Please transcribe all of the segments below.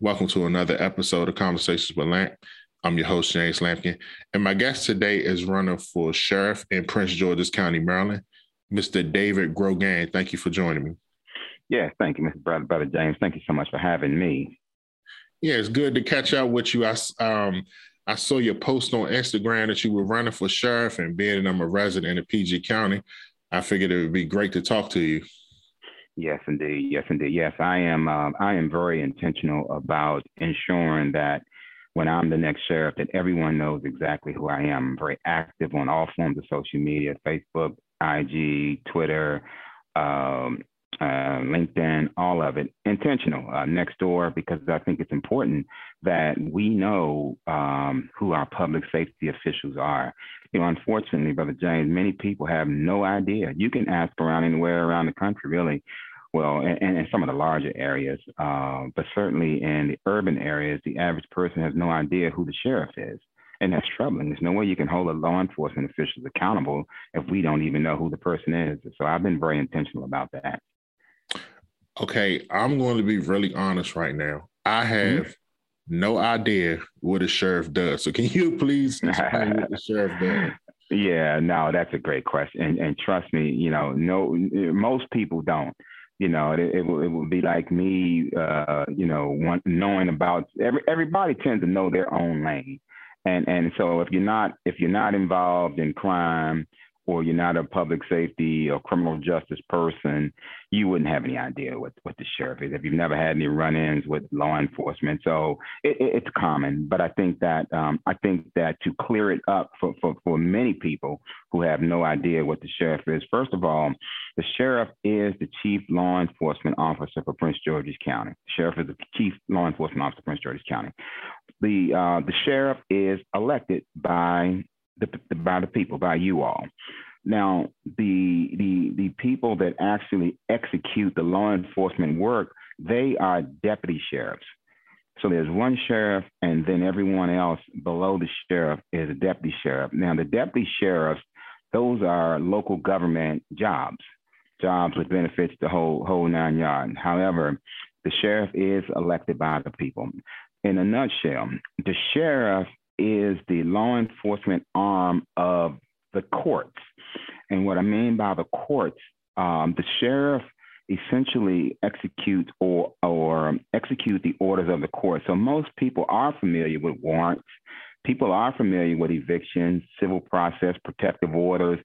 Welcome to another episode of Conversations with Lamp. I'm your host, James Lampkin, and my guest today is running for sheriff in Prince George's County, Maryland, Mr. David Grogan. Thank you for joining me. Yeah, thank you, Mr. Brother, Brother James. Thank you so much for having me. Yeah, it's good to catch up with you. I um I saw your post on Instagram that you were running for sheriff and being I'm a resident in PG County. I figured it would be great to talk to you. Yes, indeed. Yes, indeed. Yes, I am. Um, I am very intentional about ensuring that when I'm the next sheriff, that everyone knows exactly who I am. I'm very active on all forms of social media: Facebook, IG, Twitter, um, uh, LinkedIn, all of it. Intentional. Uh, next door, because I think it's important that we know um, who our public safety officials are. You know, unfortunately, Brother James, many people have no idea. You can ask around anywhere around the country, really, well, and, in some of the larger areas, uh, but certainly in the urban areas, the average person has no idea who the sheriff is. And that's troubling. There's no way you can hold a law enforcement officials accountable if we don't even know who the person is. So I've been very intentional about that. Okay, I'm going to be really honest right now. I mm-hmm. have mm-hmm. no idea what a sheriff does. So can you please explain what the sheriff does? Yeah, no, that's a great question. And, and trust me, you know, no, most people don't you know, it, it, it would be like me, uh, you know, want, knowing about every, everybody tends to know their own lane. And, and so if you're not, if you're not involved in crime or you're not a public safety or criminal justice person, you wouldn't have any idea what, what the sheriff is if you've never had any run-ins with law enforcement. So it, it, it's common, but I think that um, I think that to clear it up for, for, for many people who have no idea what the sheriff is, first of all, the sheriff is the chief law enforcement officer for Prince George's County. The sheriff is the chief law enforcement officer for Prince George's County. The uh, the sheriff is elected by the, by the people, by you all. Now, the, the, the people that actually execute the law enforcement work, they are deputy sheriffs. So there's one sheriff, and then everyone else below the sheriff is a deputy sheriff. Now, the deputy sheriffs, those are local government jobs, jobs with benefits the whole whole nine yards. However, the sheriff is elected by the people. In a nutshell, the sheriff is the law enforcement arm of the courts. And what I mean by the courts, um, the sheriff essentially executes or or execute the orders of the court. So most people are familiar with warrants. People are familiar with evictions, civil process, protective orders,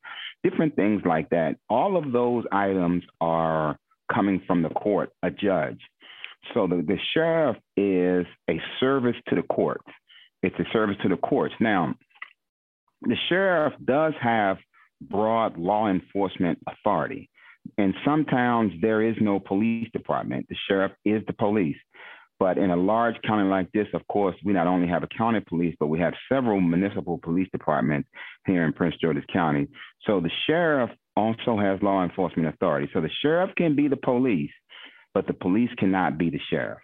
different things like that. All of those items are coming from the court, a judge. So the, the sheriff is a service to the courts. It's a service to the courts. Now, the sheriff does have broad law enforcement authority. In some towns, there is no police department. The sheriff is the police. But in a large county like this, of course, we not only have a county police, but we have several municipal police departments here in Prince George's County. So the sheriff also has law enforcement authority. So the sheriff can be the police, but the police cannot be the sheriff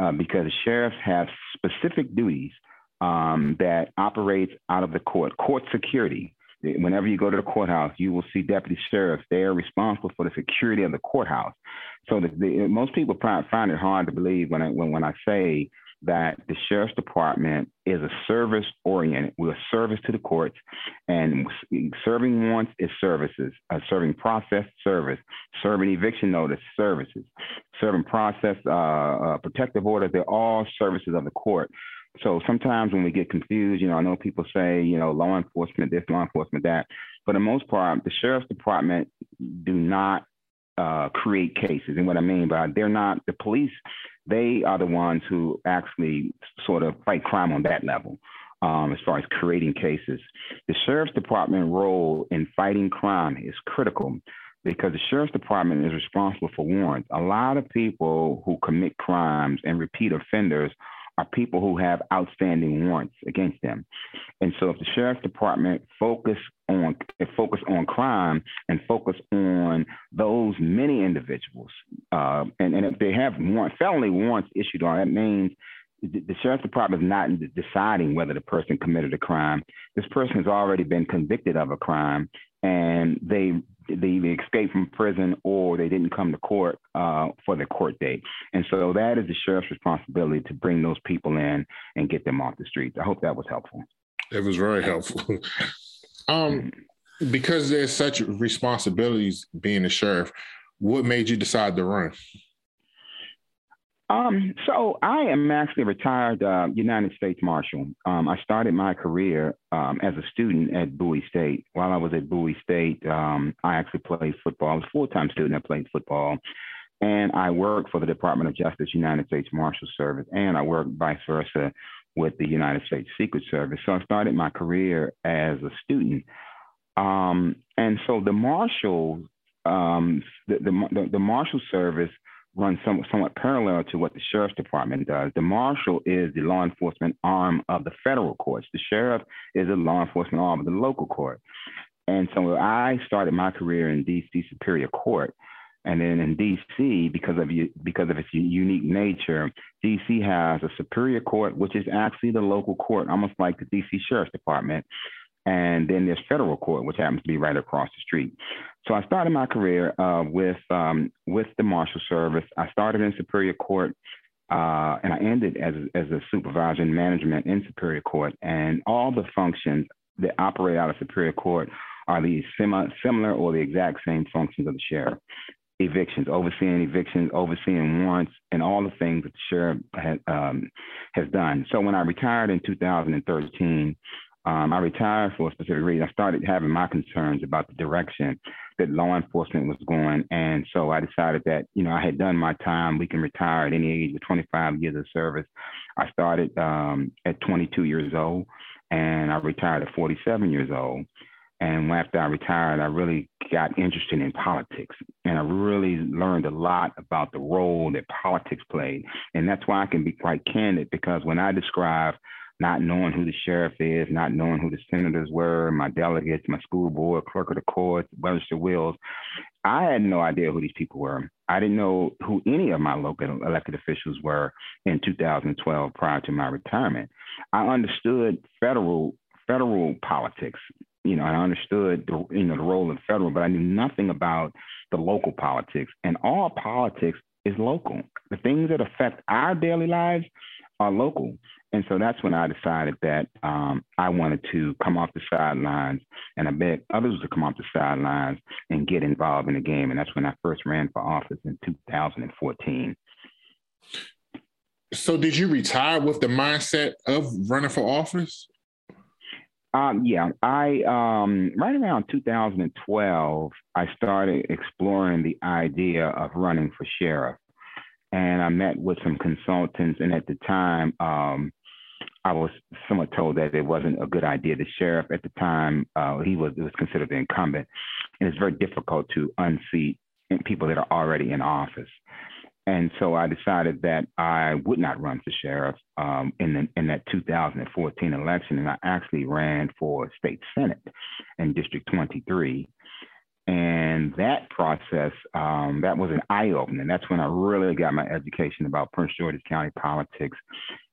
uh, because the sheriffs have specific duties um, that operates out of the court, court security. Whenever you go to the courthouse, you will see deputy sheriffs. They are responsible for the security of the courthouse. So the, the, most people find it hard to believe when I, when, when I say that the sheriff's department is a service oriented. We're a service to the courts, and serving warrants is services. Uh, serving process service, serving eviction notice services, serving process uh, uh, protective orders. They're all services of the court. So sometimes when we get confused, you know, I know people say, you know, law enforcement this, law enforcement that. For the most part, the sheriff's department do not uh, create cases. And what I mean by they're not the police, they are the ones who actually sort of fight crime on that level. Um, as far as creating cases, the sheriff's department role in fighting crime is critical because the sheriff's department is responsible for warrants. A lot of people who commit crimes and repeat offenders are people who have outstanding warrants against them. And so if the sheriff's department focus on focus on crime and focus on those many individuals, uh, and, and if they have warrant, felony warrants issued on, that means the sheriff's department is not deciding whether the person committed a crime. This person has already been convicted of a crime, and they they, they escaped from prison or they didn't come to court uh, for the court date. And so that is the sheriff's responsibility to bring those people in and get them off the streets. I hope that was helpful. It was very helpful. um, because there's such responsibilities being a sheriff, what made you decide to run? Um, so I am actually a retired uh, United States Marshal. Um, I started my career um, as a student at Bowie State. While I was at Bowie State, um, I actually played football. I was a full-time student. I played football, and I worked for the Department of Justice, United States Marshal Service, and I worked vice versa with the United States Secret Service. So I started my career as a student, um, and so the Marshal, um, the, the, the Marshal Service runs some, somewhat parallel to what the sheriff's department does. The marshal is the law enforcement arm of the federal courts. The sheriff is the law enforcement arm of the local court. And so I started my career in D.C. Superior Court. And then in D.C., because of because of its unique nature, D.C. has a superior court, which is actually the local court, almost like the D.C. Sheriff's Department. And then there's federal court, which happens to be right across the street. So I started my career uh, with um, with the Marshal Service. I started in Superior Court, uh, and I ended as as a supervisor in management in Superior Court. And all the functions that operate out of Superior Court are the similar similar or the exact same functions of the sheriff. Evictions, overseeing evictions, overseeing warrants, and all the things that the sheriff has, um, has done. So when I retired in 2013, um, I retired for a specific reason. I started having my concerns about the direction that law enforcement was going. And so I decided that, you know, I had done my time. We can retire at any age with 25 years of service. I started um, at 22 years old and I retired at 47 years old. And after I retired, I really got interested in politics. And I really learned a lot about the role that politics played. And that's why I can be quite candid because when I describe not knowing who the sheriff is, not knowing who the senators were, my delegates, my school board, clerk of the courts, register of wills. I had no idea who these people were. I didn't know who any of my local elected officials were in 2012 prior to my retirement. I understood federal federal politics. You know, I understood the you know the role of federal, but I knew nothing about the local politics. And all politics is local. The things that affect our daily lives are local. And so that's when I decided that um, I wanted to come off the sidelines and I begged others to come off the sidelines and get involved in the game. And that's when I first ran for office in 2014. So, did you retire with the mindset of running for office? Um, yeah, I um, right around 2012, I started exploring the idea of running for sheriff, and I met with some consultants. And at the time, um, I was somewhat told that it wasn't a good idea. The sheriff at the time, uh, he was was considered the incumbent, and it's very difficult to unseat people that are already in office. And so I decided that I would not run for sheriff um, in the, in that 2014 election, and I actually ran for state senate in District 23. And that process, um, that was an eye opener. That's when I really got my education about Prince George's County politics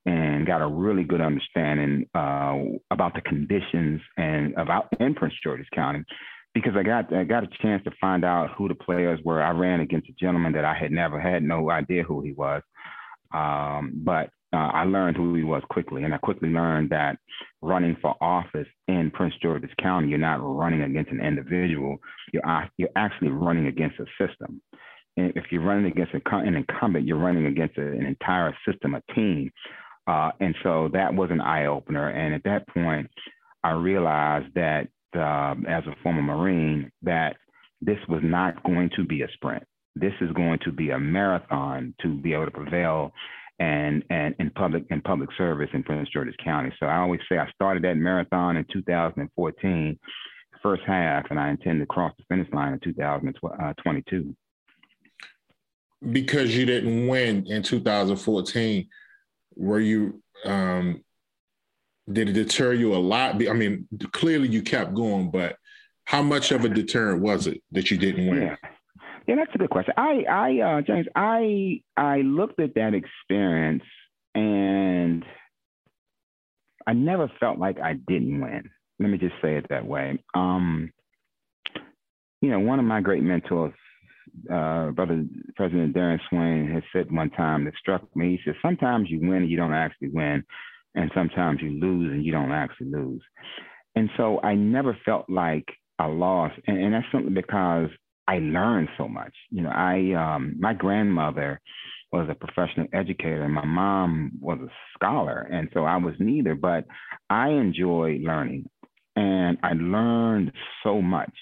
and got a really good understanding uh, about the conditions and about in Prince George's County because I got I got a chance to find out who the players were. I ran against a gentleman that I had never had no idea who he was, um, but uh, I learned who he was quickly, and I quickly learned that running for office in Prince George's County, you're not running against an individual. You're you're actually running against a system. And if you're running against an incumbent, you're running against an entire system, a team uh, and so that was an eye opener. And at that point, I realized that uh, as a former Marine, that this was not going to be a sprint. This is going to be a marathon to be able to prevail and and in public in public service in Prince George's County. So I always say I started that marathon in 2014, first half, and I intend to cross the finish line in 2022. Because you didn't win in 2014, were you um did it deter you a lot? I mean, clearly you kept going, but how much of a deterrent was it that you didn't win? Yeah. Yeah, that's a good question. I, I, uh, James, I, I looked at that experience and I never felt like I didn't win. Let me just say it that way. Um, you know, one of my great mentors, uh, Brother President Darren Swain, has said one time that struck me. He said, Sometimes you win and you don't actually win, and sometimes you lose and you don't actually lose. And so I never felt like I lost. And, and that's simply because I learned so much. You know, I um, my grandmother was a professional educator and my mom was a scholar. And so I was neither, but I enjoy learning and I learned so much.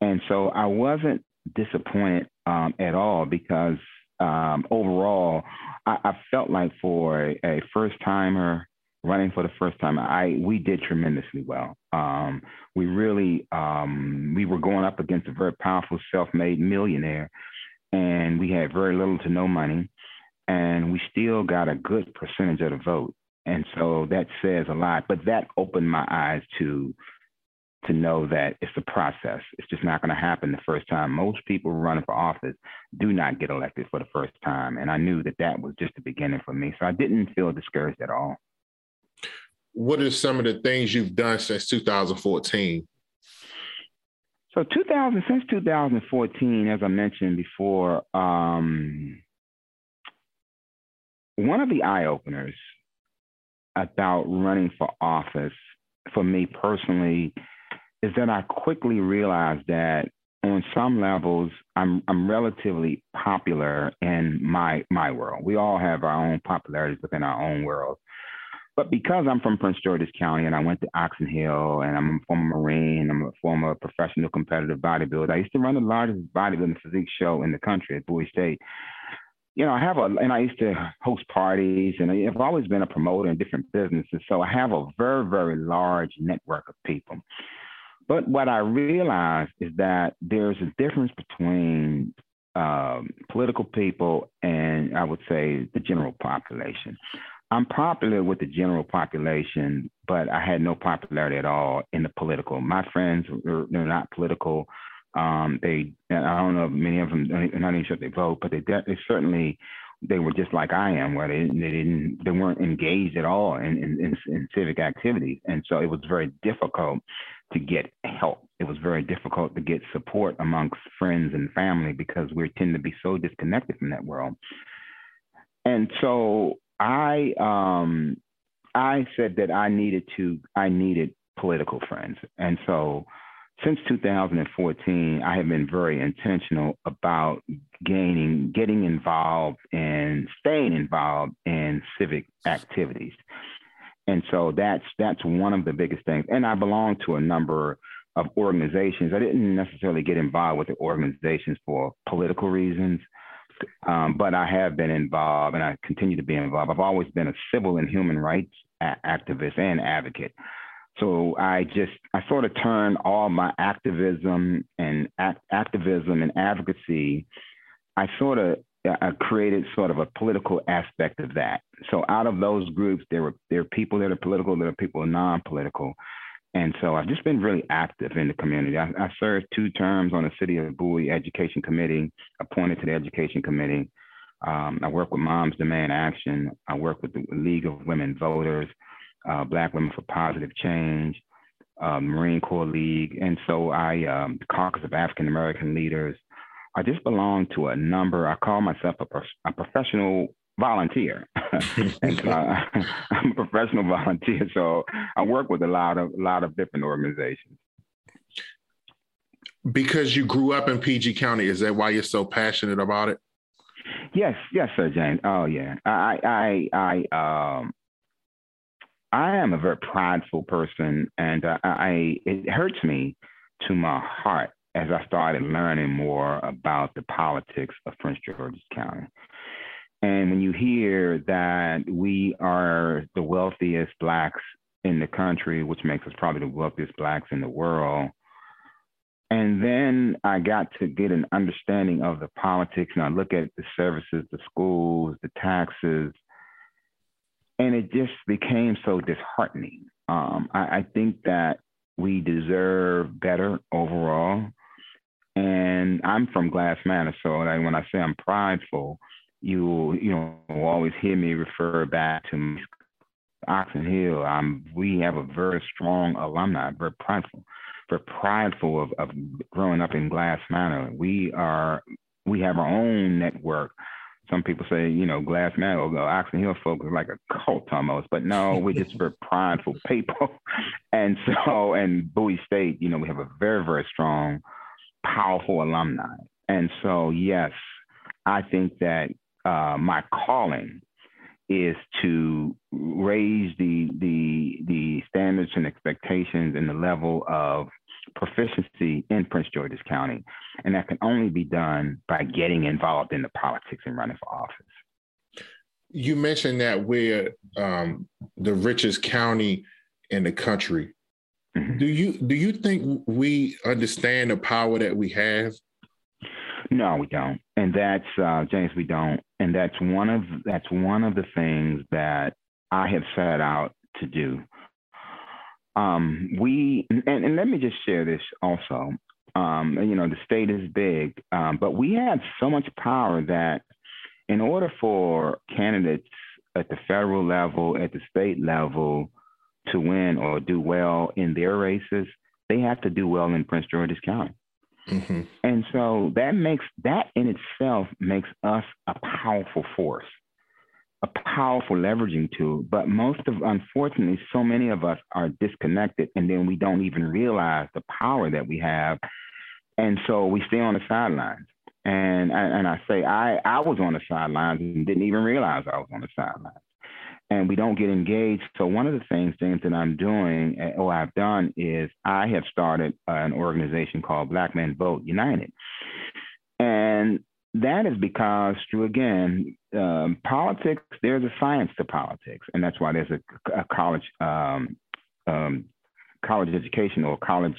And so I wasn't disappointed um, at all because um, overall, I, I, felt like for a, a, first timer running for the first time, I we did tremendously well. Um, we really um, we were going up against a very powerful self-made millionaire, and we had very little to no money, and we still got a good percentage of the vote. And so that says a lot. But that opened my eyes to to know that it's a process. It's just not going to happen the first time. Most people running for office do not get elected for the first time. And I knew that that was just the beginning for me. So I didn't feel discouraged at all. What are some of the things you've done since 2014? So 2000 since 2014, as I mentioned before, um, one of the eye openers about running for office for me personally is that I quickly realized that on some levels I'm I'm relatively popular in my my world. We all have our own popularities within our own world. But because I'm from Prince George's County and I went to Oxon Hill and I'm a former Marine, I'm a former professional competitive bodybuilder. I used to run the largest bodybuilding physique show in the country at Bowie State you know, I have a, and I used to host parties, and I've always been a promoter in different businesses. So I have a very, very large network of people. But what I realized is that there's a difference between um, political people and I would say the general population. I'm popular with the general population, but I had no popularity at all in the political. My friends they're not political. Um, they, I don't know, many of them, not even sure they vote, but they, they certainly, they were just like I am, where they, they didn't, they weren't engaged at all in, in, in, civic activities, and so it was very difficult to get help. It was very difficult to get support amongst friends and family because we tend to be so disconnected from that world. And so I, um, I said that I needed to, I needed political friends, and so since 2014, I have been very intentional about gaining, getting involved and staying involved in civic activities. And so that's that's one of the biggest things. And I belong to a number of organizations. I didn't necessarily get involved with the organizations for political reasons, um, but I have been involved, and I continue to be involved. I've always been a civil and human rights a- activist and advocate. So I just I sort of turned all my activism and act, activism and advocacy. I sort of I created sort of a political aspect of that. So out of those groups, there were there are people that are political, there are people non-political, and so I've just been really active in the community. I, I served two terms on the City of Bowie Education Committee, appointed to the Education Committee. Um, I work with Moms Demand Action. I work with the League of Women Voters uh, Black Women for Positive Change, uh, Marine Corps League, and so I, um, the Caucus of African American Leaders. I just belong to a number. I call myself a, pro- a professional volunteer, and so I, I'm a professional volunteer. So I work with a lot of a lot of different organizations. Because you grew up in PG County, is that why you're so passionate about it? Yes, yes, sir, James. Oh yeah, I, I, I, um, I am a very prideful person, and uh, I it hurts me to my heart as I started learning more about the politics of Prince George's County. And when you hear that we are the wealthiest blacks in the country, which makes us probably the wealthiest blacks in the world, and then I got to get an understanding of the politics, and I look at the services, the schools, the taxes, and it just became so disheartening. Um, I, I think that we deserve better overall. And I'm from Glass Manor, so when I say I'm prideful, you you know will always hear me refer back to Oxon Hill. We have a very strong alumni, very prideful. we're prideful of, of growing up in Glass Manor. We are we have our own network. Some people say, you know, Glass Manor or Oxon Hill folks are like a cult almost, but no, we're just very prideful people. And so, and Bowie State, you know, we have a very, very strong, powerful alumni. And so, yes, I think that uh, my calling is to raise the the the standards and expectations and the level of proficiency in Prince George's County, and that can only be done by getting involved in the politics and running for office. You mentioned that we're um, the richest county in the country. Mm-hmm. Do you do you think we understand the power that we have? No, we don't, and that's uh, James. We don't, and that's one of that's one of the things that I have set out to do. Um, we and, and let me just share this also. Um, you know, the state is big, um, but we have so much power that in order for candidates at the federal level, at the state level, to win or do well in their races, they have to do well in Prince George's County. Mm-hmm. And so that makes that in itself makes us a powerful force, a powerful leveraging tool. But most of, unfortunately, so many of us are disconnected, and then we don't even realize the power that we have, and so we stay on the sidelines. And and I say I I was on the sidelines and didn't even realize I was on the sidelines and we don't get engaged. So one of the things, things that I'm doing eh, or I've done is I have started an organization called Black Men Vote United, and that is because through again um, politics, there's a science to politics, and that's why there's a, a college um, um, college education or college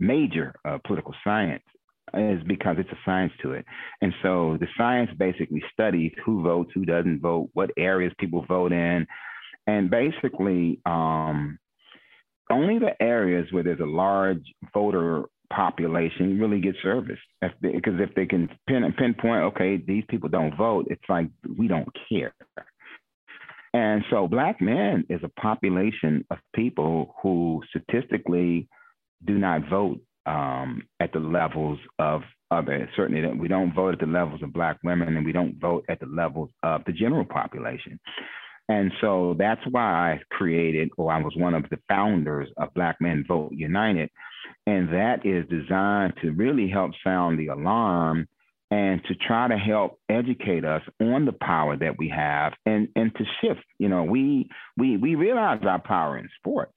major of political science is because it's a science to it. And so the science basically studies who votes, who doesn't vote, what areas people vote in. And basically, um, only the areas where there's a large voter population really get service. If because if they can pin, pinpoint, okay, these people don't vote, it's like we don't care. And so black men is a population of people who statistically do not vote um, at the levels of other certainly we don't vote at the levels of black women and we don't vote at the levels of the general population and so that's why i created or i was one of the founders of black men vote united and that is designed to really help sound the alarm and to try to help educate us on the power that we have and and to shift you know we we we realize our power in sports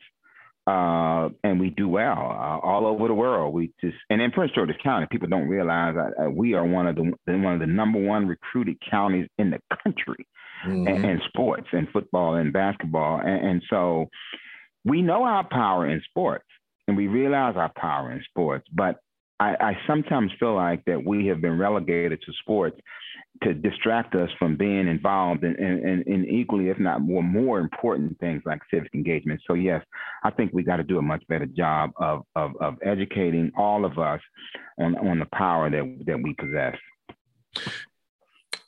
uh, and we do well uh, all over the world. We just and in Prince George's County, people don't realize that uh, we are one of the one of the number one recruited counties in the country, mm-hmm. and, and, sports and football and basketball, and, and so we know our power in sports, and we realize our power in sports. But I, I sometimes feel like that we have been relegated to sports to distract us from being involved in, in, in, equally, if not more, more important things like civic engagement. So yes, I think we got to do a much better job of, of, of educating all of us on, on the power that, that we possess.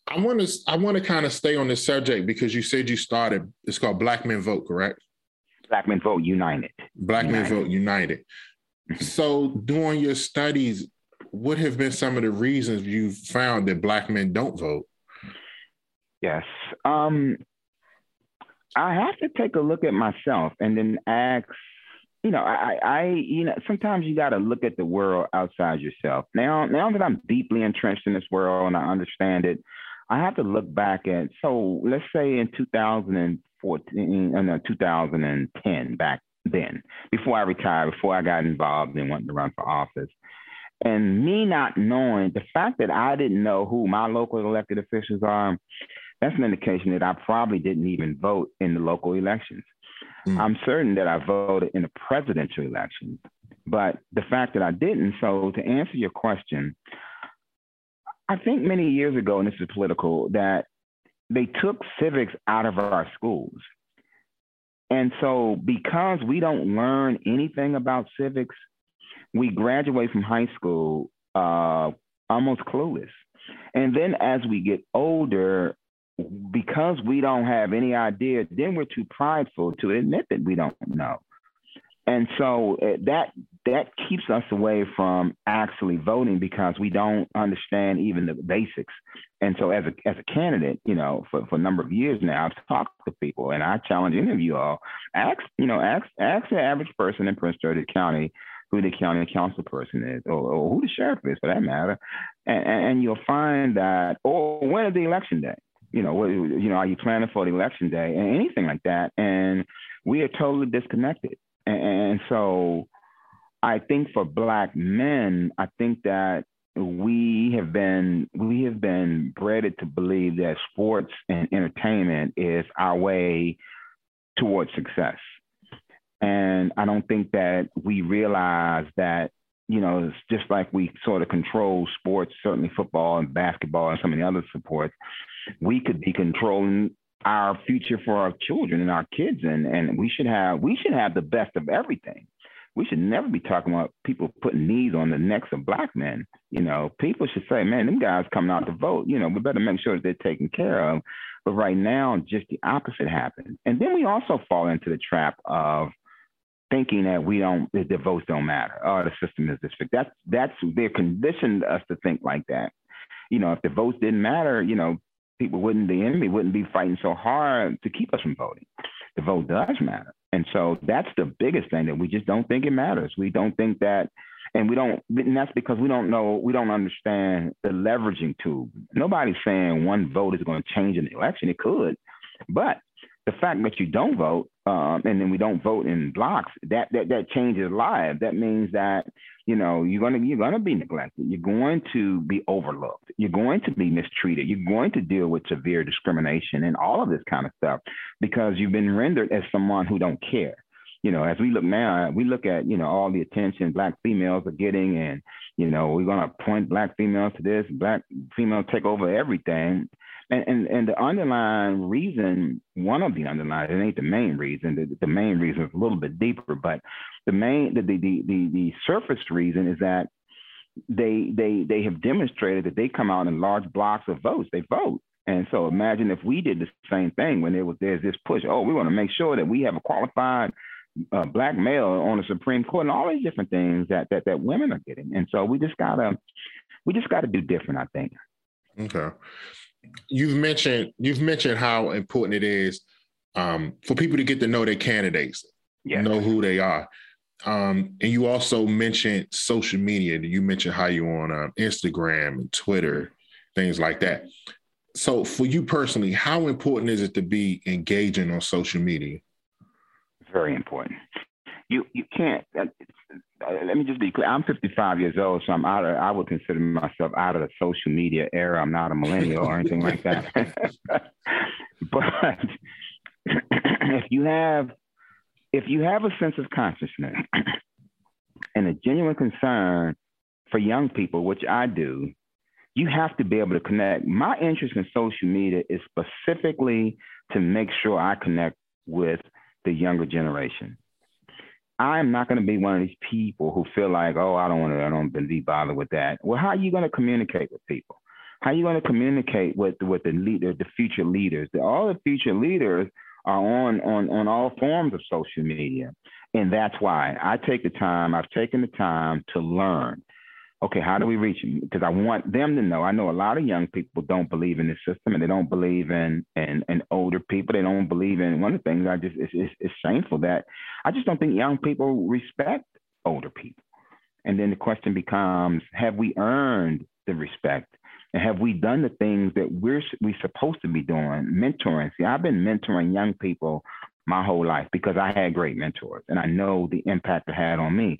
I want to I want to kind of stay on this subject because you said you started. It's called Black Men Vote, correct? Black Men Vote United. Black United. Men Vote United. Mm-hmm. so during your studies, what have been some of the reasons you found that black men don't vote? Yes. Um, I have to take a look at myself and then ask, you know, I, I, you know, sometimes you got to look at the world outside yourself. Now, now that I'm deeply entrenched in this world and I understand it, I have to look back at, so let's say in 2000 14, uh, no, 2010 back then, before I retired, before I got involved and wanted to run for office. And me not knowing the fact that I didn't know who my local elected officials are, that's an indication that I probably didn't even vote in the local elections. Mm. I'm certain that I voted in the presidential elections, but the fact that I didn't. So, to answer your question, I think many years ago, and this is political, that they took civics out of our schools. And so, because we don't learn anything about civics, we graduate from high school uh, almost clueless. And then as we get older, because we don't have any idea, then we're too prideful to admit that we don't know. And so uh, that that keeps us away from actually voting because we don't understand even the basics. And so as a as a candidate, you know, for, for a number of years now, I've talked to people and I challenge any of you all, ask, you know, ask ask the average person in Prince George's County who the county council person is or, or who the sheriff is for that matter. And, and you'll find that, or when is the election day? You know, what, you know, are you planning for the election day and anything like that? And we are totally disconnected. And, and so I think for black men, I think that we have been we have been bred to believe that sports and entertainment is our way towards success. And I don't think that we realize that, you know, it's just like we sort of control sports, certainly football and basketball and some of the other sports, we could be controlling our future for our children and our kids and and we should have we should have the best of everything we should never be talking about people putting knees on the necks of black men. You know, people should say, man, them guys coming out to vote. You know, we better make sure that they're taken care of. But right now, just the opposite happens. And then we also fall into the trap of thinking that we don't, that the votes don't matter. Oh, the system is this. That's that's they're conditioned us to think like that. You know, if the votes didn't matter, you know, people wouldn't, the enemy wouldn't be fighting so hard to keep us from voting. The vote does matter. And so that's the biggest thing that we just don't think it matters. We don't think that, and we don't, and that's because we don't know, we don't understand the leveraging tool. Nobody's saying one vote is going to change an election. It could, but the fact that you don't vote um, and then we don't vote in blocks, that that that changes lives. That means that you know you're gonna you're gonna be neglected. You're going to be overlooked. You're going to be mistreated. You're going to deal with severe discrimination and all of this kind of stuff because you've been rendered as someone who don't care. You know, as we look now, we look at you know all the attention black females are getting, and you know we're gonna point black females to this, black females take over everything and, and, and the underlying reason, one of the underlying, it ain't the main reason. The, the main reason is a little bit deeper, but the main, the, the, the, the surface reason is that they, they, they have demonstrated that they come out in large blocks of votes. They vote. And so imagine if we did the same thing when there was there's this push. Oh, we want to make sure that we have a qualified uh, black male on the Supreme Court and all these different things that that that women are getting. And so we just gotta we just gotta do different. I think. Okay you've mentioned you've mentioned how important it is um, for people to get to know their candidates, know who they are. Um, and you also mentioned social media. You mentioned how you're on uh, Instagram and Twitter, things like that. So, for you personally, how important is it to be engaging on social media? Very important. You you can't. Uh, uh, let me just be clear. I'm 55 years old, so I'm out of. I would consider myself out of the social media era. I'm not a millennial or anything like that. but if you have, if you have a sense of consciousness and a genuine concern for young people, which I do, you have to be able to connect. My interest in social media is specifically to make sure I connect with the younger generation. I'm not going to be one of these people who feel like, oh, I don't want to, I don't be bothered with that. Well, how are you going to communicate with people? How are you going to communicate with with the leader, the future leaders? All the future leaders are on on on all forms of social media, and that's why I take the time. I've taken the time to learn okay, how do we reach them? Because I want them to know. I know a lot of young people don't believe in the system and they don't believe in in, in older people. They don't believe in one of the things I just it's, it's, it's shameful that I just don't think young people respect older people. And then the question becomes, have we earned the respect? And have we done the things that we're we supposed to be doing? Mentoring. See, I've been mentoring young people my whole life because I had great mentors and I know the impact it had on me.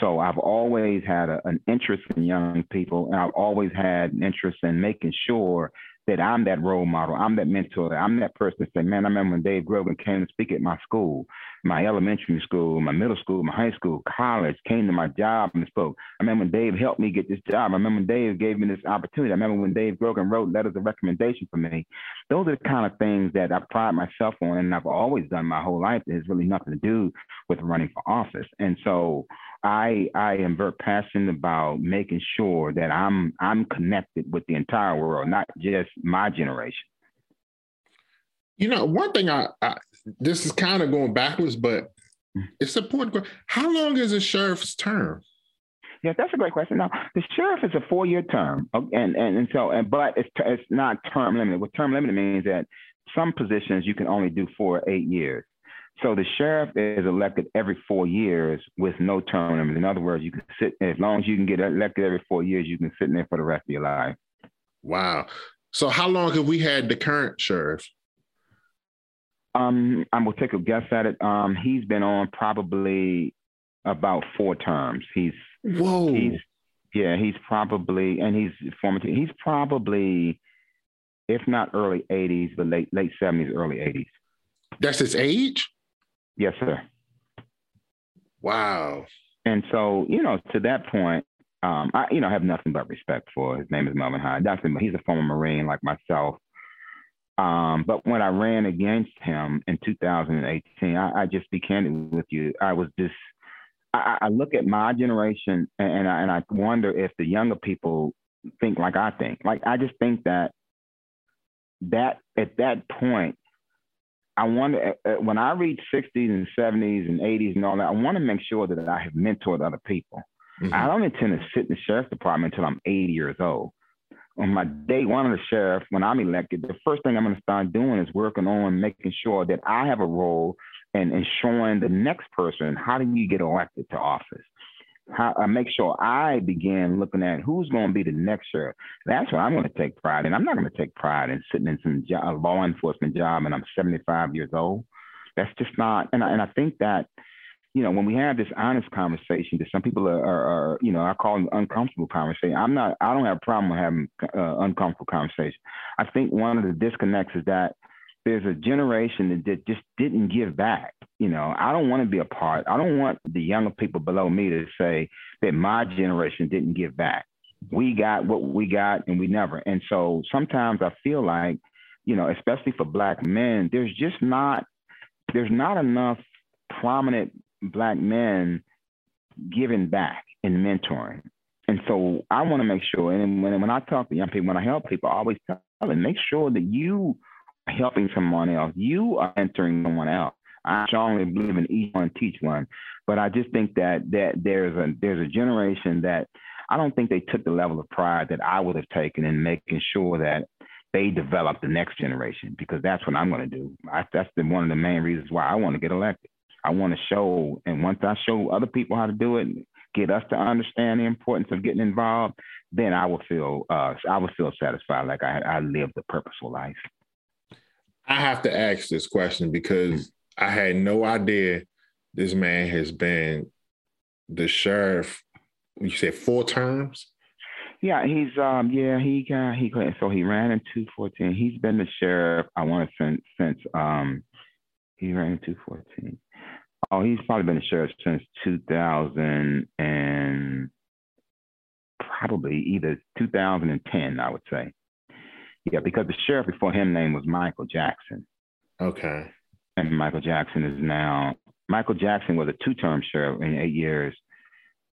So I've always had a, an interest in young people, and I've always had an interest in making sure that I'm that role model, I'm that mentor, I'm that person that say, man, I remember when Dave Grogan came to speak at my school, my elementary school, my middle school, my high school, college, came to my job and spoke. I remember when Dave helped me get this job. I remember when Dave gave me this opportunity. I remember when Dave Grogan wrote letters of recommendation for me. Those are the kind of things that I pride myself on and I've always done my whole life. It has really nothing to do with running for office. And so I I am very passionate about making sure that I'm I'm connected with the entire world, not just my generation. You know, one thing I, I this is kind of going backwards, but hmm. it's important. How long is a sheriff's term? Yeah, that's a great question. Now, the sheriff is a four-year term, and and, and so, and, but it's it's not term limited. What term limited means that some positions you can only do for eight years. So the sheriff is elected every four years with no term limit. In other words, you can sit as long as you can get elected every four years, you can sit in there for the rest of your life. Wow. So how long have we had the current sheriff? Um, I'm gonna take a guess at it. Um, he's been on probably about four terms. He's whoa. He's, yeah, he's probably and he's former. He's probably, if not early '80s, but late late '70s, early '80s. That's his age. Yes, sir. Wow. And so, you know, to that point, um, I, you know, have nothing but respect for. His name is Melvin High. Nothing, he's a former Marine like myself. Um, but when I ran against him in 2018, I, I just be candid with you. I was just, I, I look at my generation and, and I, and I wonder if the younger people think like I think. Like I just think that that at that point, I wonder uh, uh, when I reach 60s and 70s and 80s and all that, I want to make sure that I have mentored other people. Mm-hmm. I don't intend to sit in the sheriff's department until I'm 80 years old on my day one of the sheriff, when I'm elected, the first thing I'm going to start doing is working on making sure that I have a role and, showing the next person how do you get elected to office. How, I make sure I begin looking at who's going to be the next sheriff. That's what I'm going to take pride in. I'm not going to take pride in sitting in some job, law enforcement job and I'm 75 years old. That's just not. And I, and I think that you know, when we have this honest conversation that some people are, are, are, you know, I call them uncomfortable conversation. I'm not, I don't have a problem with having uh, uncomfortable conversation. I think one of the disconnects is that there's a generation that, just didn't give back. You know, I don't want to be a part. I don't want the younger people below me to say that my generation didn't give back. We got what we got and we never. And so sometimes I feel like, you know, especially for black men, there's just not, there's not enough prominent black men giving back and mentoring. And so I want to make sure, and when, when I talk to young people, when I help people, I always tell them, make sure that you are helping someone else. You are mentoring someone else. I strongly believe in each one, teach one. But I just think that that there's a there's a generation that I don't think they took the level of pride that I would have taken in making sure that they develop the next generation because that's what I'm going to do. I, that's the, one of the main reasons why I want to get elected. I want to show, and once I show other people how to do it, get us to understand the importance of getting involved, then I will feel uh, I will feel satisfied, like I I lived a purposeful life. I have to ask this question because I had no idea this man has been the sheriff. You said four terms. Yeah, he's um yeah he got he so he ran in two fourteen. He's been the sheriff. I want to since since um he ran in two fourteen. Oh, he's probably been a sheriff since 2000 and probably either 2010, I would say. Yeah, because the sheriff before him name was Michael Jackson. Okay. And Michael Jackson is now Michael Jackson was a two-term sheriff in eight years,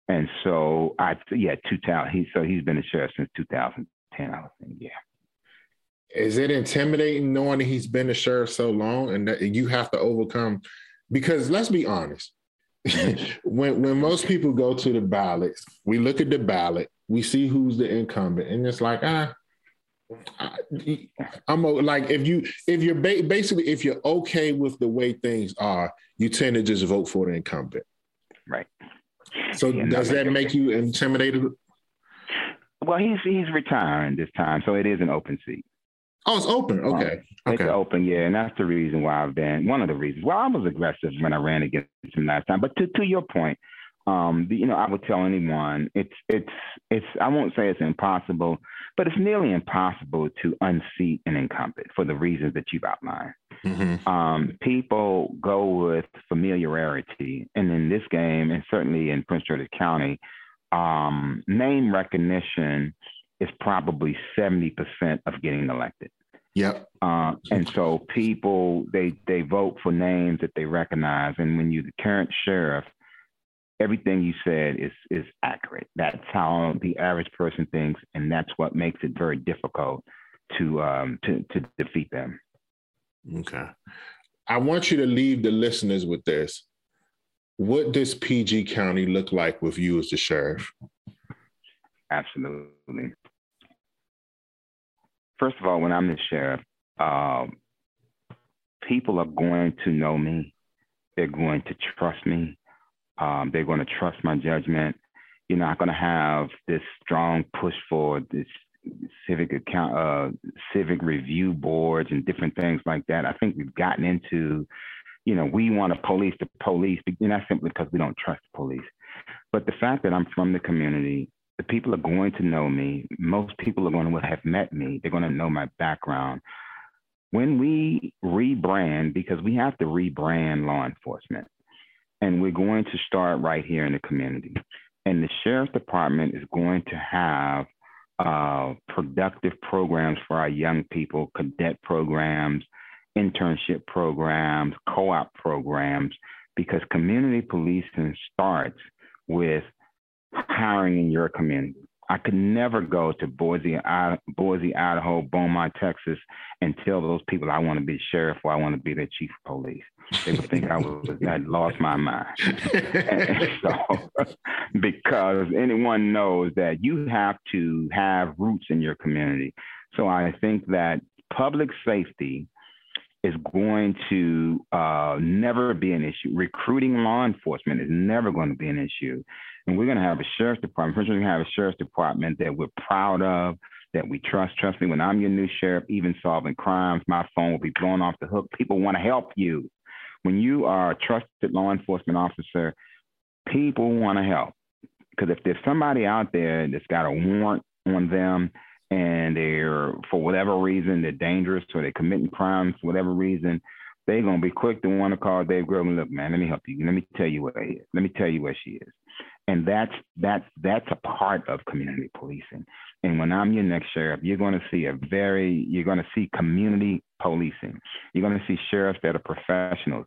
and so I yeah two thousand he so he's been a sheriff since 2010. I would think yeah. Is it intimidating knowing that he's been a sheriff so long and that you have to overcome because let's be honest, when when most people go to the ballot, we look at the ballot, we see who's the incumbent, and it's like ah. I, am like if you if you're ba- basically if you're okay with the way things are, you tend to just vote for the incumbent. Right. So yeah, does that make you intimidated? Well, he's he's retiring this time, so it is an open seat. Oh, it's open. Okay. Um, okay. It's open, yeah. And that's the reason why I've been one of the reasons. Well, I was aggressive when I ran against him last time. But to, to your point, um, you know, I would tell anyone it's it's it's I won't say it's impossible, but it's nearly impossible to unseat an incumbent for the reasons that you've outlined. Mm-hmm. Um, people go with familiarity, and in this game, and certainly in Prince George's County, um, name recognition is probably 70% of getting elected. Yep. Uh, and so people they they vote for names that they recognize, and when you're the current sheriff, everything you said is is accurate. That's how the average person thinks, and that's what makes it very difficult to um, to to defeat them. Okay, I want you to leave the listeners with this. what does PG County look like with you as the sheriff? Absolutely. First of all, when I'm the sheriff, um, people are going to know me. They're going to trust me. Um, they're going to trust my judgment. You're not going to have this strong push for this civic account, uh, civic review boards and different things like that. I think we've gotten into, you know, we want to police the police, not simply because we don't trust the police, but the fact that I'm from the community, the people are going to know me. Most people are going to have met me. They're going to know my background. When we rebrand, because we have to rebrand law enforcement, and we're going to start right here in the community. And the sheriff's department is going to have uh, productive programs for our young people, cadet programs, internship programs, co op programs, because community policing starts with hiring in your community. I could never go to Boise, Boise, Idaho, Beaumont, Texas, and tell those people I want to be sheriff or I want to be their chief of police. They would think I was had lost my mind. so, because anyone knows that you have to have roots in your community. So I think that public safety is going to uh, never be an issue. Recruiting law enforcement is never going to be an issue. And we're going to have a sheriff's department. We're going to have a sheriff's department that we're proud of, that we trust. Trust me, when I'm your new sheriff, even solving crimes, my phone will be blown off the hook. People want to help you. When you are a trusted law enforcement officer, people want to help. Because if there's somebody out there that's got a warrant on them and they're, for whatever reason, they're dangerous or they're committing crimes for whatever reason, they're gonna be quick to want to call Dave Grogan. Look, man, let me help you. Let me tell you where he is. Let me tell you where she is and that's that's that's a part of community policing. And when I'm your next sheriff, you're going to see a very you're going to see community policing. You're going to see sheriffs that are professionals.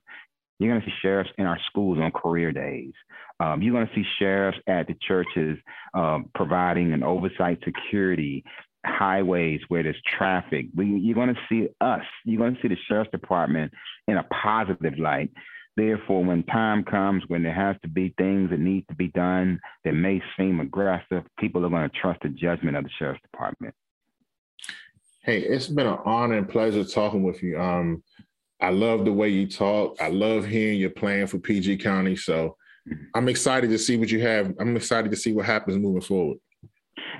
You're going to see sheriffs in our schools on career days. Um, you're going to see sheriffs at the churches um, providing an oversight security, highways where there's traffic. You're going to see us. You're going to see the sheriff's department in a positive light Therefore, when time comes when there has to be things that need to be done that may seem aggressive, people are going to trust the judgment of the sheriff's department. Hey, it's been an honor and pleasure talking with you. Um, I love the way you talk. I love hearing your plan for PG County. So mm-hmm. I'm excited to see what you have. I'm excited to see what happens moving forward.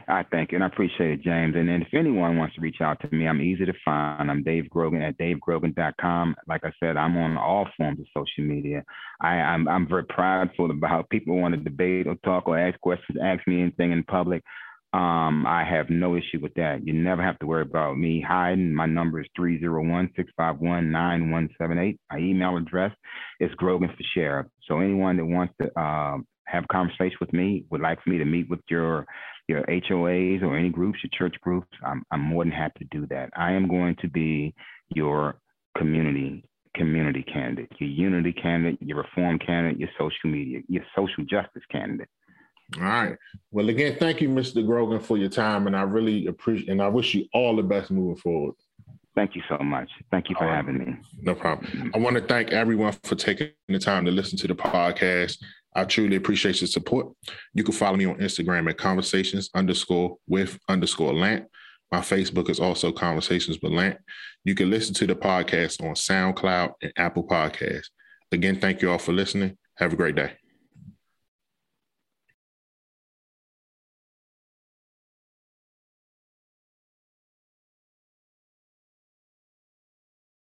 I thank you, and I appreciate it, James. And then if anyone wants to reach out to me, I'm easy to find. I'm Dave Grogan at davegrogan.com. Like I said, I'm on all forms of social media. I, am I'm, I'm very prideful about people want to debate or talk or ask questions, ask me anything in public. Um, I have no issue with that. You never have to worry about me hiding. My number is 301-651-9178. My email address is Grogan for Sheriff. So anyone that wants to uh, have a conversation with me, would like for me to meet with your your HOAs or any groups, your church groups, I'm, I'm more than happy to do that. I am going to be your community community candidate, your unity candidate, your reform candidate, your social media, your social justice candidate. All right. Well, again, thank you, Mr. Grogan, for your time, and I really appreciate and I wish you all the best moving forward. Thank you so much. Thank you for having me. No problem. I want to thank everyone for taking the time to listen to the podcast. I truly appreciate your support. You can follow me on Instagram at conversations underscore with underscore lant. My Facebook is also Conversations with Lant. You can listen to the podcast on SoundCloud and Apple Podcasts. Again, thank you all for listening. Have a great day.